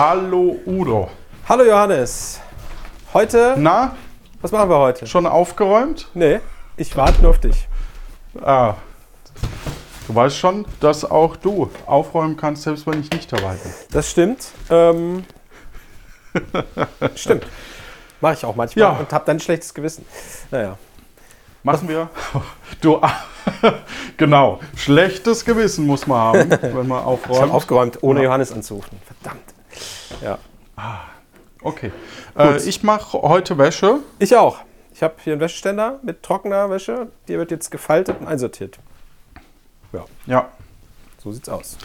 Hallo Udo. Hallo Johannes. Heute, Na, was machen wir heute? schon aufgeräumt? Nee, ich warte nur auf dich. Ah, du weißt schon, dass auch du aufräumen kannst, selbst wenn ich nicht dabei bin. Das stimmt. Ähm, stimmt. Mache ich auch manchmal Ja. und habe dann ein schlechtes Gewissen. Naja. Machen wir. Du, genau. Schlechtes Gewissen muss man haben, wenn man Ich habe aufräumt. aufgeräumt, ohne Ja. Johannes anzurufen. Verdammt. Ja. Okay. Äh, ich mache heute Wäsche. Ich auch. Ich habe hier einen Wäscheständer mit trockener Wäsche. Die wird jetzt gefaltet und einsortiert. Ja, Ja. so sieht's aus.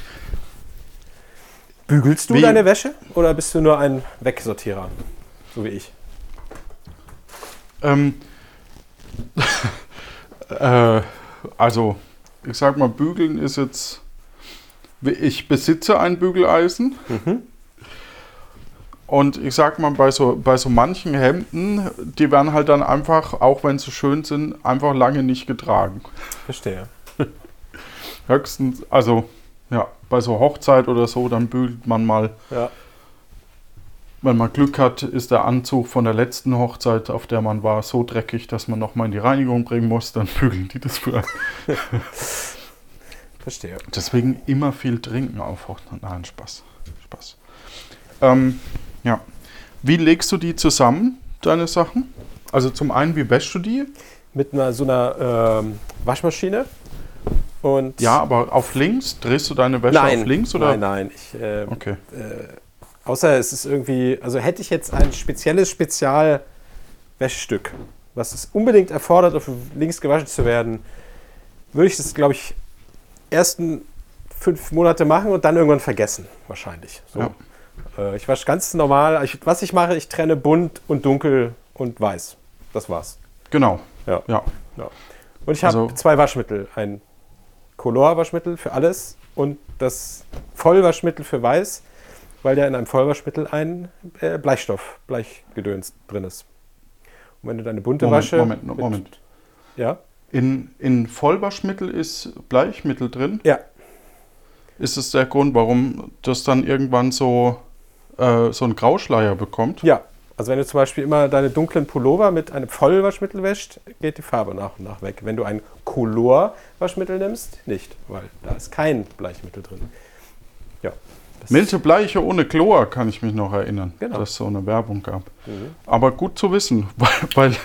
Bügelst du Wie- deine Wäsche oder bist du nur ein Wegsortierer? So wie ich. Ähm, äh, also, ich sag mal, bügeln ist jetzt. Ich besitze ein Bügeleisen. Und ich sag mal, bei so, bei so manchen Hemden, die werden halt dann einfach, auch wenn sie schön sind, einfach lange nicht getragen. Verstehe. Höchstens, also, ja, bei so Hochzeit oder so, dann bügelt man mal, Ja. wenn man Glück hat, ist der Anzug von der letzten Hochzeit, auf der man war, so dreckig, dass man nochmal in die Reinigung bringen muss, dann bügeln die das für. Verstehe. Deswegen immer viel trinken auf Hochzeit. Nein, Spaß. Spaß. Ähm, ja. Wie legst du die zusammen, deine Sachen? Also zum einen, wie wäschst du die? Mit einer, so einer ähm, Waschmaschine. Und Ja, aber auf links? Drehst du deine Wäsche nein, auf links? Oder? nein, nein. Ich, äh, Okay. Außer es ist irgendwie, also hätte ich jetzt ein spezielles Spezialwäschstück, was es unbedingt erfordert, auf links gewaschen zu werden, würde ich das, glaube ich, ersten fünf Monate machen und dann irgendwann vergessen, wahrscheinlich. So. Ja. Äh, ich wasche ganz normal. Ich, was ich mache, ich trenne bunt und dunkel und weiß. Das war's. Genau. Ja. Ja. Ja. Und ich habe Also- zwei Waschmittel. Ein Color-Waschmittel für alles und das Vollwaschmittel für weiß, weil ja in einem Vollwaschmittel ein äh, Bleichstoff, Bleichgedöns drin ist. Und wenn du deine bunte Moment, Wasche. Moment, mit- Moment. Ja? In, in Vollwaschmittel ist Bleichmittel drin. Ja. Ist es der Grund, warum das dann irgendwann so, äh, so einen Grauschleier bekommt? Ja. Also wenn du zum Beispiel immer deine dunklen Pullover mit einem Vollwaschmittel wäscht, geht die Farbe nach und nach weg. Wenn du ein Color-Waschmittel nimmst, nicht, weil da ist kein Bleichmittel drin. Ja. Das Milde Bleiche ohne Chlor kann ich mich noch erinnern, Genau. dass es so eine Werbung gab. Aber gut zu wissen, weil, weil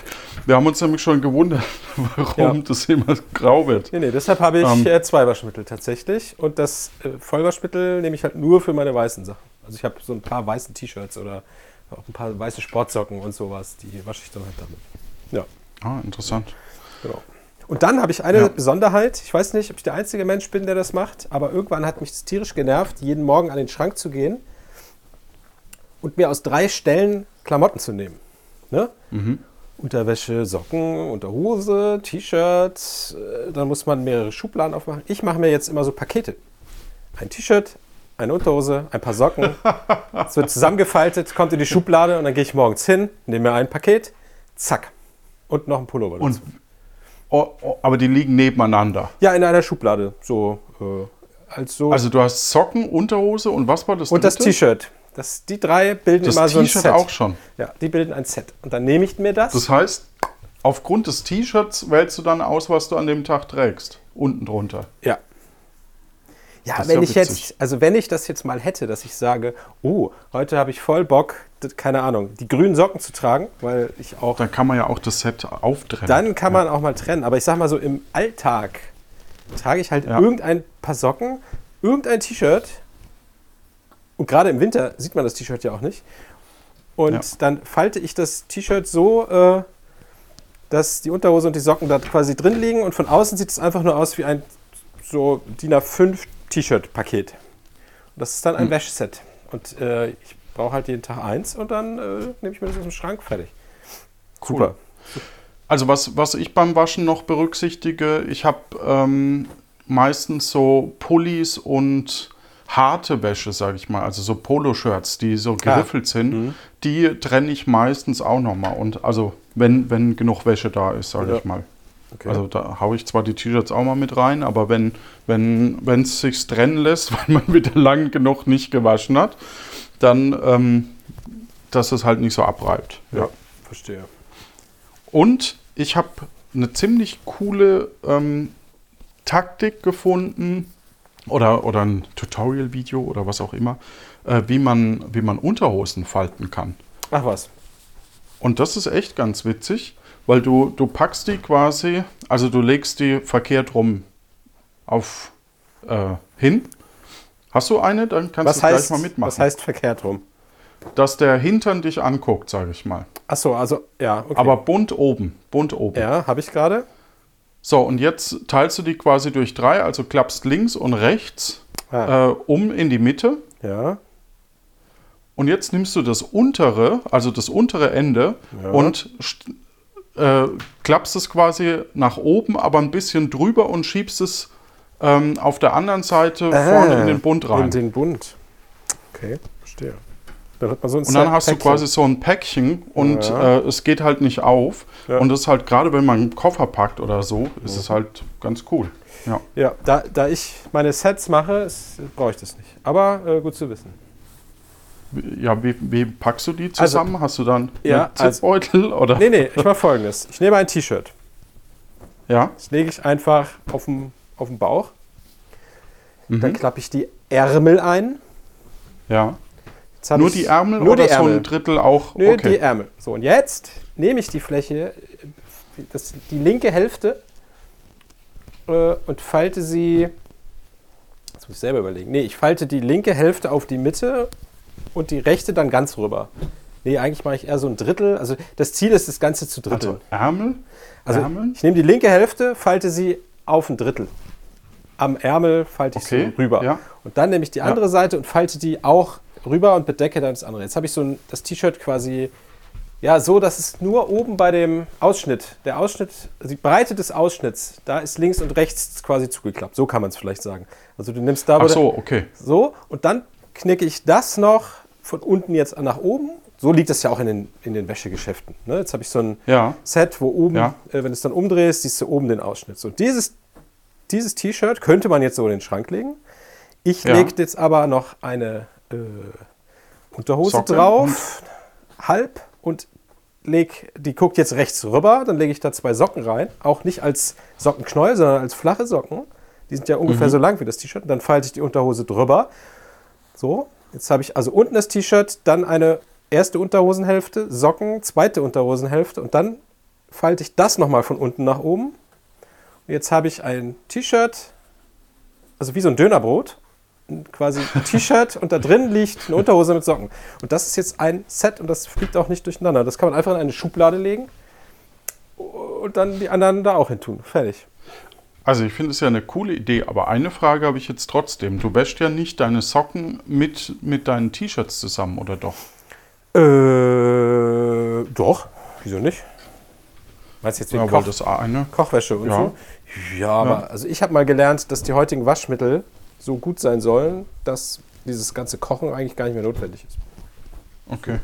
wir haben uns nämlich schon gewundert, warum Ja. das immer grau wird. Nee, nee, deshalb habe ich Ähm. äh, zwei Waschmittel tatsächlich. Und das äh, Vollwaschmittel nehme ich halt nur für meine weißen Sachen. Also ich habe so ein paar weiße T-Shirts oder auch ein paar weiße Sportsocken und sowas. Die wasche ich dann halt damit. Ja, Ah, interessant. genau. Und dann habe ich eine Ja. Besonderheit. Ich weiß nicht, ob ich der einzige Mensch bin, der das macht, aber irgendwann hat mich das tierisch genervt, jeden Morgen an den Schrank zu gehen und mir aus drei Stellen Klamotten zu nehmen. Ne? Unterwäsche, Socken, Unterhose, T-Shirt. äh, Dann muss man mehrere Schubladen aufmachen. Ich mache mir jetzt immer so Pakete. Ein T-Shirt, eine Unterhose, ein paar Socken. Es wird zusammengefaltet, kommt in die Schublade und dann gehe ich morgens hin, nehme mir ein Paket, zack. Und noch ein Pullover. dazu. Und, oh, oh, aber die liegen nebeneinander. ja, in einer Schublade. So, äh, als so. Also du hast Socken, Unterhose und was war das und das dritte? T-Shirt. Das, die drei bilden Das immer so ein T-Shirt Set. auch schon. Ja, die bilden ein Set. Und dann nehme ich mir das. Das heißt, aufgrund des T-Shirts wählst du dann aus, was du an dem Tag trägst. Unten drunter. Ja. Ja, Das wenn ich witzig. jetzt, also wenn ich das jetzt mal hätte, dass ich sage, oh, heute habe ich voll Bock, keine Ahnung, die grünen Socken zu tragen, weil ich auch, Dann kann man ja auch das Set auftrennen. dann kann man auch mal trennen. Aber ich sag mal so, im Alltag trage ich halt Ja. irgendein paar Socken, irgendein T-Shirt und gerade im Winter sieht man das T-Shirt ja auch nicht. Und Ja. dann falte ich das T-Shirt so, äh, dass die Unterhose und die Socken da quasi drin liegen und von außen sieht es einfach nur aus wie ein so DIN A5 T-Shirt-Paket. Und das ist dann Hm. ein Wäscheset. Und äh, ich brauche halt jeden Tag eins und dann äh, nehme ich mir das aus dem Schrank fertig. Cool. Super. Also was, was ich beim Waschen noch berücksichtige, ich habe ähm, meistens so Pullis und harte Wäsche, sage ich mal, also so Poloshirts, die so geriffelt sind, die trenne ich meistens auch nochmal. Und also wenn, wenn genug Wäsche da ist, sage Ja. ich mal. Okay. Also da haue ich zwar die T-Shirts auch mal mit rein, aber wenn wenn wenn es sich trennen lässt, weil man wieder lang genug nicht gewaschen hat, dann, ähm, dass es halt nicht so abreibt. Ja, verstehe. Und ich habe eine ziemlich coole ähm, Taktik gefunden oder, oder ein Tutorial-Video oder was auch immer, äh, wie, man, wie man Unterhosen falten kann. Ach was. Und das ist echt ganz witzig, weil du, du packst die quasi, also du legst die verkehrt rum auf äh, hin. Hast du eine? Dann kannst Was du gleich heißt, mal mitmachen. was heißt verkehrt rum? Dass der Hintern dich anguckt, sage ich mal. Ach so, also, ja, okay. Aber bunt oben, bunt oben. ja, habe ich gerade. So, und jetzt teilst du die quasi durch drei, also klappst links und rechts Ah. äh, um in die Mitte. Ja. Und jetzt nimmst du das untere, also das untere Ende Ja. und äh, klappst es quasi nach oben, aber ein bisschen drüber und schiebst es ähm, auf der anderen Seite vorne in den Bund rein. In den Bund. Okay, verstehe. Dann hat man so Und dann hast du Päckchen. quasi so ein Päckchen und Ja. äh, es geht halt nicht auf. Ja. Und das ist halt gerade, wenn man einen Koffer packt oder so, ist es halt ganz cool. Ja. Ja, da, da ich meine Sets mache, brauche ich das nicht. Aber äh, gut zu wissen. Ja, wie, wie packst du die zusammen? Hast du dann Also Ja, einen Zipbeutel oder? Nee, nee, ich mache folgendes. Ich nehme ein T-Shirt. Ja, Das lege ich einfach auf den, auf den Bauch. Dann mhm. klappe ich die Ärmel ein. ja. Nur ich- die Ärmel nur oder die so Ärmel. ein Drittel auch? Nö, die okay. Ärmel. So, und jetzt nehme ich die Fläche, das, die linke Hälfte äh, und falte sie. Jetzt muss ich selber überlegen. Nee, ich falte die linke Hälfte auf die Mitte und die rechte dann ganz rüber. Nee, eigentlich mache ich eher so ein Drittel. Also das Ziel ist, das Ganze zu dritteln. Also Ärmel? Also Ärmel? ich nehme die linke Hälfte, falte sie auf ein Drittel. Am Ärmel falte ich Okay, sie rüber. ja. Und dann nehme ich die Ja. andere Seite und falte die auch rüber und bedecke dann das andere. Jetzt habe ich so ein, das T-Shirt quasi ja so, dass es nur oben bei dem Ausschnitt, der Ausschnitt, also die Breite des Ausschnitts, da ist links und rechts quasi zugeklappt. So kann man es vielleicht sagen. Also du nimmst da Ach so, okay. so, und dann knicke ich das noch von unten jetzt nach oben. So liegt das ja auch in den, in den Wäschegeschäften. Ne? Jetzt habe ich so ein Ja. Set, wo oben, Ja. äh, wenn du es dann umdrehst, siehst du oben den Ausschnitt. So, dieses dieses T-Shirt könnte man jetzt so in den Schrank legen. Ich Ja. lege jetzt aber noch eine äh, Unterhose Socke drauf, halb, und leg, die guckt jetzt rechts rüber. Dann lege ich da zwei Socken rein. Auch nicht als Sockenknäuel, sondern als flache Socken. Die sind ja ungefähr Mhm. so lang wie das T-Shirt. Dann falte ich die Unterhose drüber. So, jetzt habe ich also unten das T-Shirt, dann eine erste Unterhosenhälfte, Socken, zweite Unterhosenhälfte und dann falte ich das nochmal von unten nach oben. Und jetzt habe ich ein T-Shirt, also wie so ein Dönerbrot, quasi ein T-Shirt und da drin liegt eine Unterhose mit Socken. Und das ist jetzt ein Set und das fliegt auch nicht durcheinander. Das kann man einfach in eine Schublade legen und dann die anderen da auch hin tun. Fertig. Also ich finde es ja eine coole Idee, aber eine Frage habe ich jetzt trotzdem. Du wäschst ja nicht deine Socken mit, mit deinen T-Shirts zusammen, oder doch? Äh, doch. Wieso nicht? Meinst du jetzt wegen Ja, Koch das eine. Kochwäsche und Ja. so? Ja, aber Ja. also ich habe mal gelernt, dass die heutigen Waschmittel so gut sein sollen, dass dieses ganze Kochen eigentlich gar nicht mehr notwendig ist. Okay.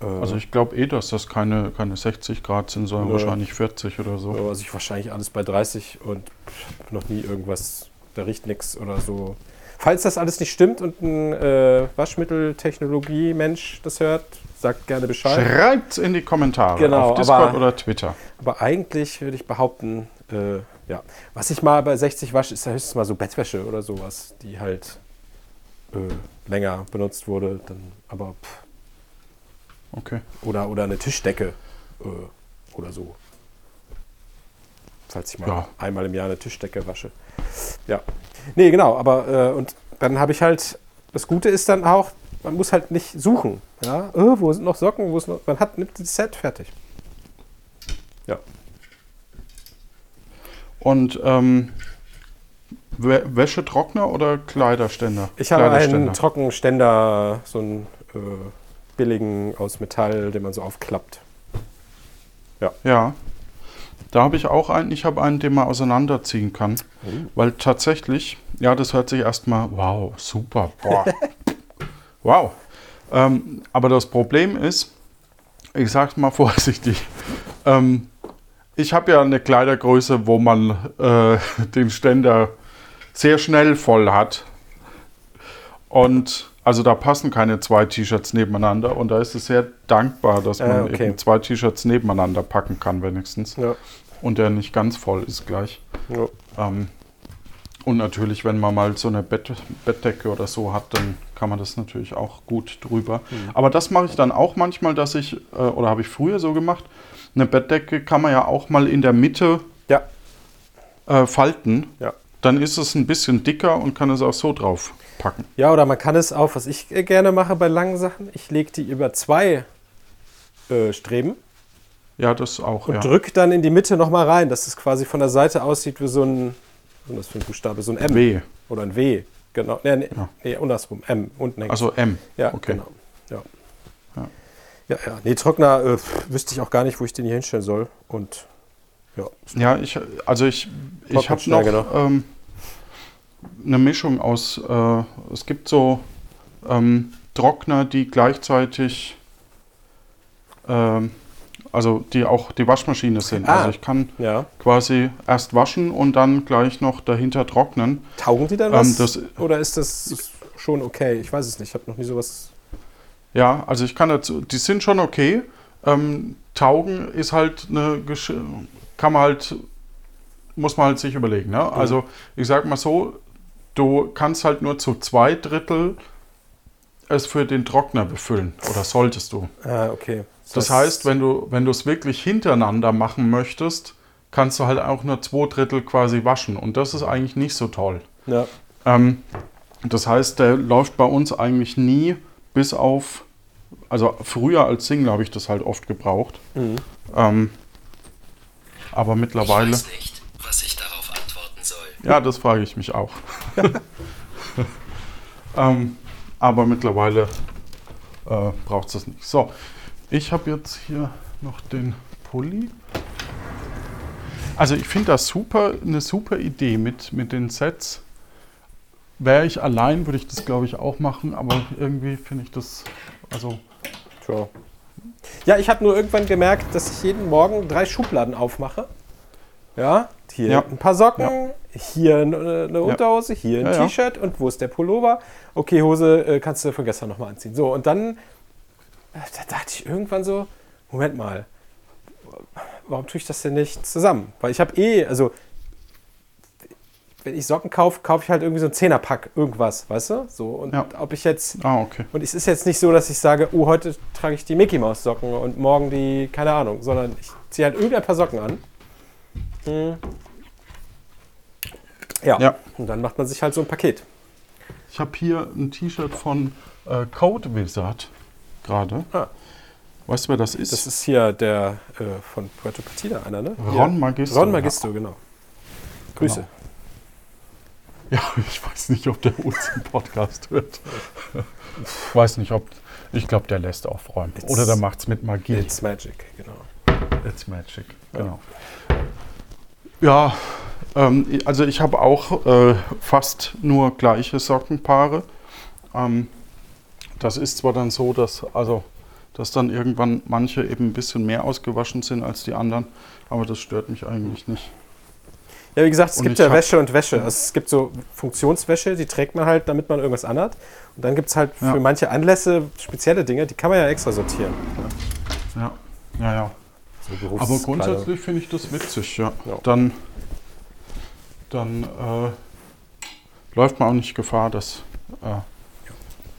Äh, Also ich glaube eh, dass das keine, keine 60 Grad sind, sondern Ja. wahrscheinlich 40 oder so. also ich wahrscheinlich alles bei 30 und noch nie irgendwas, da riecht nichts oder so. Falls das alles nicht stimmt und ein äh, Waschmitteltechnologie-Mensch das hört, sagt gerne Bescheid. Schreibt in die Kommentare Genau, auf Discord aber- oder Twitter. Aber eigentlich würde ich behaupten, äh, ja. Was ich mal bei 60 wasche, ist ja höchstens mal so Bettwäsche oder sowas, die halt äh, länger benutzt wurde. Dann, aber pff, Okay. oder, oder eine Tischdecke äh, oder so. Falls ich mal Ja. einmal im Jahr eine Tischdecke wasche. Ja. Nee, genau, aber äh, und dann habe ich halt, das Gute ist dann auch, man muss halt nicht suchen. Ja, äh, wo sind noch Socken, wo ist noch, man hat, nimmt das Set fertig. Ja. Und ähm, Wä- Wäschetrockner oder Kleiderständer? Ich habe einen. Trockenständer, so einen äh, billigen aus Metall, den man so aufklappt. Ja. Da habe ich auch einen, ich habe einen, den man auseinanderziehen kann. Oh. Weil tatsächlich, ja, das hört sich erstmal, wow, super, boah. wow. Ähm, aber das Problem ist, ich sag's mal vorsichtig, ähm, ich habe ja eine Kleidergröße, wo man äh, den Ständer sehr schnell voll hat. Und also da passen keine zwei T-Shirts nebeneinander und da ist es sehr dankbar, dass man Ah, okay. eben zwei T-Shirts nebeneinander packen kann wenigstens. Ja. Und der nicht ganz voll ist gleich. Ja. Ähm, und natürlich, wenn man mal so eine Bett, Bettdecke oder so hat, dann kann man das natürlich auch gut drüber. Mhm. Aber das mache ich dann auch manchmal, dass ich, äh, oder habe ich früher so gemacht, eine Bettdecke kann man ja auch mal in der Mitte Ja. äh, falten. Ja. Dann ist es ein bisschen dicker und kann es auch so drauf packen. Ja, oder man kann es auch, was ich äh, gerne mache bei langen Sachen, ich lege die über zwei äh, Streben Ja, das auch. und ja. drücke dann in die Mitte nochmal rein, dass es quasi von der Seite aussieht wie so ein, was ist das für ein Buchstabe, so ein M. W. Oder ein W. Genau. Nee, nee, Ja. nee andersrum. M. Unten hängt Also M. Ja, okay. genau. Ja. Ja. Ja, ja. Nee, Trockner äh, wüsste ich auch gar nicht, wo ich den hier hinstellen soll. Und ja. Ja, ich, also ich, ich habe schnell, noch genau. ähm, eine Mischung aus, äh, es gibt so ähm, Trockner, die gleichzeitig, ähm, also die auch die Waschmaschine sind. Ah. Also ich kann Ja. quasi erst waschen und dann gleich noch dahinter trocknen. Taugen die dann Ähm, was? das- Oder ist das schon okay? Ich weiß es nicht. Ich habe noch nie sowas. Ja, also ich kann dazu, die sind schon okay. Ähm, taugen ist halt eine, kann man halt, muss man halt sich überlegen. Ne? Also ich sag mal so, du kannst halt nur zu zwei Drittel es für den Trockner befüllen oder solltest du. Ah, okay. Das heißt, wenn du wenn du es wirklich hintereinander machen möchtest, kannst du halt auch nur zwei Drittel quasi waschen und das ist eigentlich nicht so toll. Ja. Ähm, das heißt, der läuft bei uns eigentlich nie bis auf, also früher als Single habe ich das halt oft gebraucht. Mhm. Ähm, aber Ich mittlerweile, weiß nicht, was ich darauf antworten soll. ja, das frage ich mich auch. ähm, aber mittlerweile äh, braucht es das nicht. So, ich habe jetzt hier noch den Pulli. Also ich finde das super, eine super Idee mit, mit den Sets. Wäre ich allein, würde ich das glaube ich auch machen, aber irgendwie finde ich das, also Tja. Ja, ich habe nur irgendwann gemerkt, dass ich jeden Morgen drei Schubladen aufmache. Ja, hier Ja. ein paar Socken, hier eine, eine Unterhose, hier ein Ja, ja. T-Shirt und wo ist der Pullover? Okay, Hose äh, kannst du von gestern nochmal anziehen. So, und dann äh, da dachte ich irgendwann so, Moment mal, warum tue ich das denn nicht zusammen? Weil ich habe eh, also wenn ich Socken kaufe, kaufe ich halt irgendwie so ein Zehnerpack irgendwas, weißt du? So, und Ja. ob ich jetzt ah okay. und es ist jetzt nicht so, dass ich sage, oh, heute trage ich die Mickey Maus Socken und morgen die, keine Ahnung, sondern ich ziehe halt irgendein paar Socken an. Hm. Ja. Ja. Und dann macht man sich halt so ein Paket. Ich habe hier ein T-Shirt von äh, Code Wizard gerade. Ah. Weißt du, wer das ist? Das ist hier der äh, von Puerto Partida, einer, ne? Ron Ja. Magisto. Ron Magisto, genau. Grüße. Ja, ich weiß nicht, ob der uns im Podcast hört. Ich weiß nicht, ob. Ich glaube, der lässt aufräumen. It's- Oder der macht es mit Magie. It's Magic, genau. It's Magic, genau. Ja, ähm, also ich habe auch äh, fast nur gleiche Sockenpaare. Ähm, das ist zwar dann so, dass also dass dann irgendwann manche eben ein bisschen mehr ausgewaschen sind als die anderen, aber das stört mich eigentlich nicht. Ja, wie gesagt, es Und gibt ja Wäsche und Wäsche. Also es gibt so Funktionswäsche, die trägt man halt, damit man irgendwas anhat. Und dann gibt es halt Ja. für manche Anlässe spezielle Dinge, die kann man ja extra sortieren. Ja, ja, ja. So Aber grundsätzlich finde ich das witzig, ja. Ja. Dann, dann äh, läuft man auch nicht Gefahr, dass äh,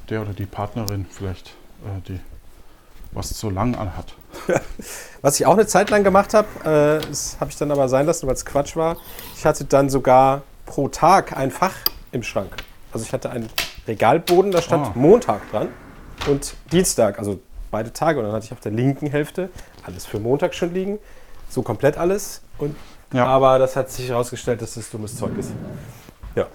der oder die Partnerin vielleicht äh, die was zu lang anhat. Was ich auch eine Zeit lang gemacht habe, äh, das habe ich dann aber sein lassen, weil es Quatsch war. Ich hatte dann sogar pro Tag ein Fach im Schrank. Also ich hatte einen Regalboden, da stand Ah. Montag dran und Dienstag, also beide Tage. Und dann hatte ich auf der linken Hälfte alles für Montag schon liegen, so komplett alles. Und, Ja. Aber das hat sich herausgestellt, dass das dummes Zeug ist. Ja.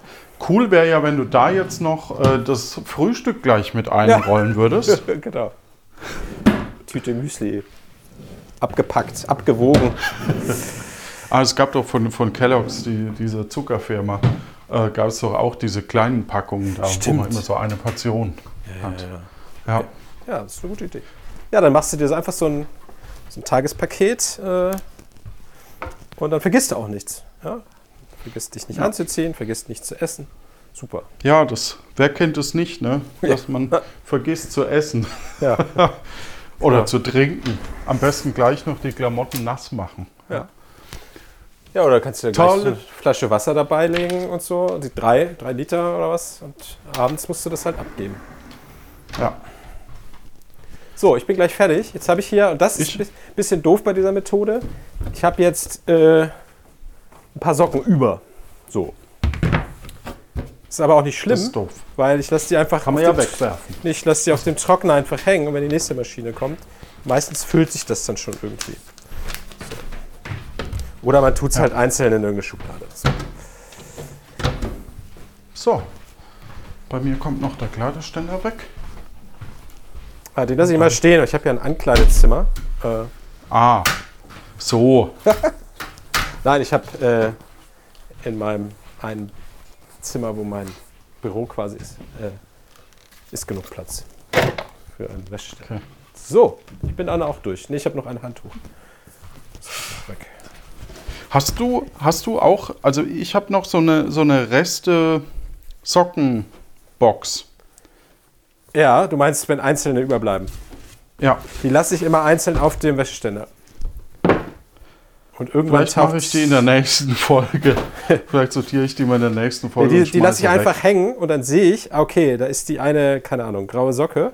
Cool wäre ja, wenn du da jetzt noch äh, das Frühstück gleich mit einrollen würdest. genau. Tüte Müsli. Abgepackt, abgewogen. Ah, es gab doch von, von Kellogg's, die, diese Zuckerfirma, äh, gab es doch auch diese kleinen Packungen da, Stimmt. wo man immer so eine Portion hat. ja. Ja. Ja, das ist eine gute Idee. Ja, dann machst du dir so einfach so ein, so ein Tagespaket äh, und dann vergisst du auch nichts. Ja? Vergisst dich nicht Ja. anzuziehen, vergisst nichts zu essen. Super. Ja, das, wer kennt es nicht, ne? Dass man vergisst zu essen Ja. oder zu trinken. Am besten gleich noch die Klamotten nass machen. Ja. Ja, oder kannst du dir gleich Tolle- eine Flasche Wasser dabei legen und so. Die drei, drei Liter oder was. Und abends musst du das halt abgeben. Ja. So, ich bin gleich fertig. Jetzt habe ich hier, und das ist Ich- ein bisschen doof bei dieser Methode, ich habe jetzt äh, ein paar Socken über. So. Ist aber auch nicht schlimm, Das ist doof. weil ich lasse die einfach Kann man ja wegwerfen. Ich lasse die auf dem Trockner einfach hängen und wenn die nächste Maschine kommt, meistens füllt sich das dann schon irgendwie. So. Oder man tut es halt einzeln in irgendeine Schublade. So. So. Bei mir kommt noch der Kleiderständer weg. Ah, den lasse ich mal stehen. Ich habe ja ein Ankleidezimmer. Äh, Ah. So. nein, ich habe äh, in meinem ein Zimmer, wo mein Büro quasi ist, äh, ist genug Platz für einen Wäscheständer. Okay. So, ich bin dann auch durch. Nee, ich habe noch ein Handtuch. Weg. Hast du, hast du auch, also ich habe noch so eine, so eine Reste Sockenbox. Ja, du meinst, wenn einzelne überbleiben. Ja, Die lasse ich immer einzeln auf dem Wäscheständer. Und irgendwann vielleicht mache ich die in der nächsten Folge. vielleicht sortiere ich die mal in der nächsten Folge. die, und die lasse ich weg. einfach hängen und dann sehe ich, ah, okay, da ist die eine, keine Ahnung, graue Socke.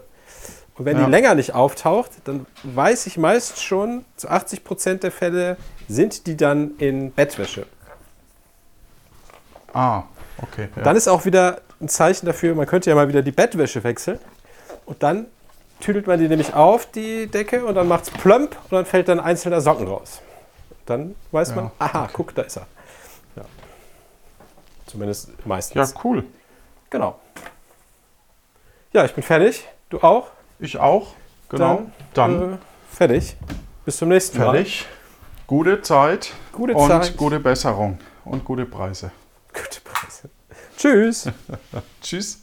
Und wenn Ja. die länger nicht auftaucht, dann weiß ich meist schon, zu 80% der Fälle sind die dann in Bettwäsche. Ah, okay. Ja. Dann ist auch wieder ein Zeichen dafür, man könnte ja mal wieder die Bettwäsche wechseln. Und dann tüdelt man die nämlich auf, die Decke, und dann macht es plömp und dann fällt dann ein einzelner Socken raus. Dann weiß Ja, man, aha, guck, da ist er. Ja. Zumindest meistens. ja, cool. Genau. Ja, ich bin fertig. Du auch? Ich auch. Genau. Dann, äh, fertig. Bis zum nächsten Mal. fertig. Gute Zeit. Gute und Zeit. gute Besserung. Und gute Preise. Gute Preise. Tschüss. Tschüss.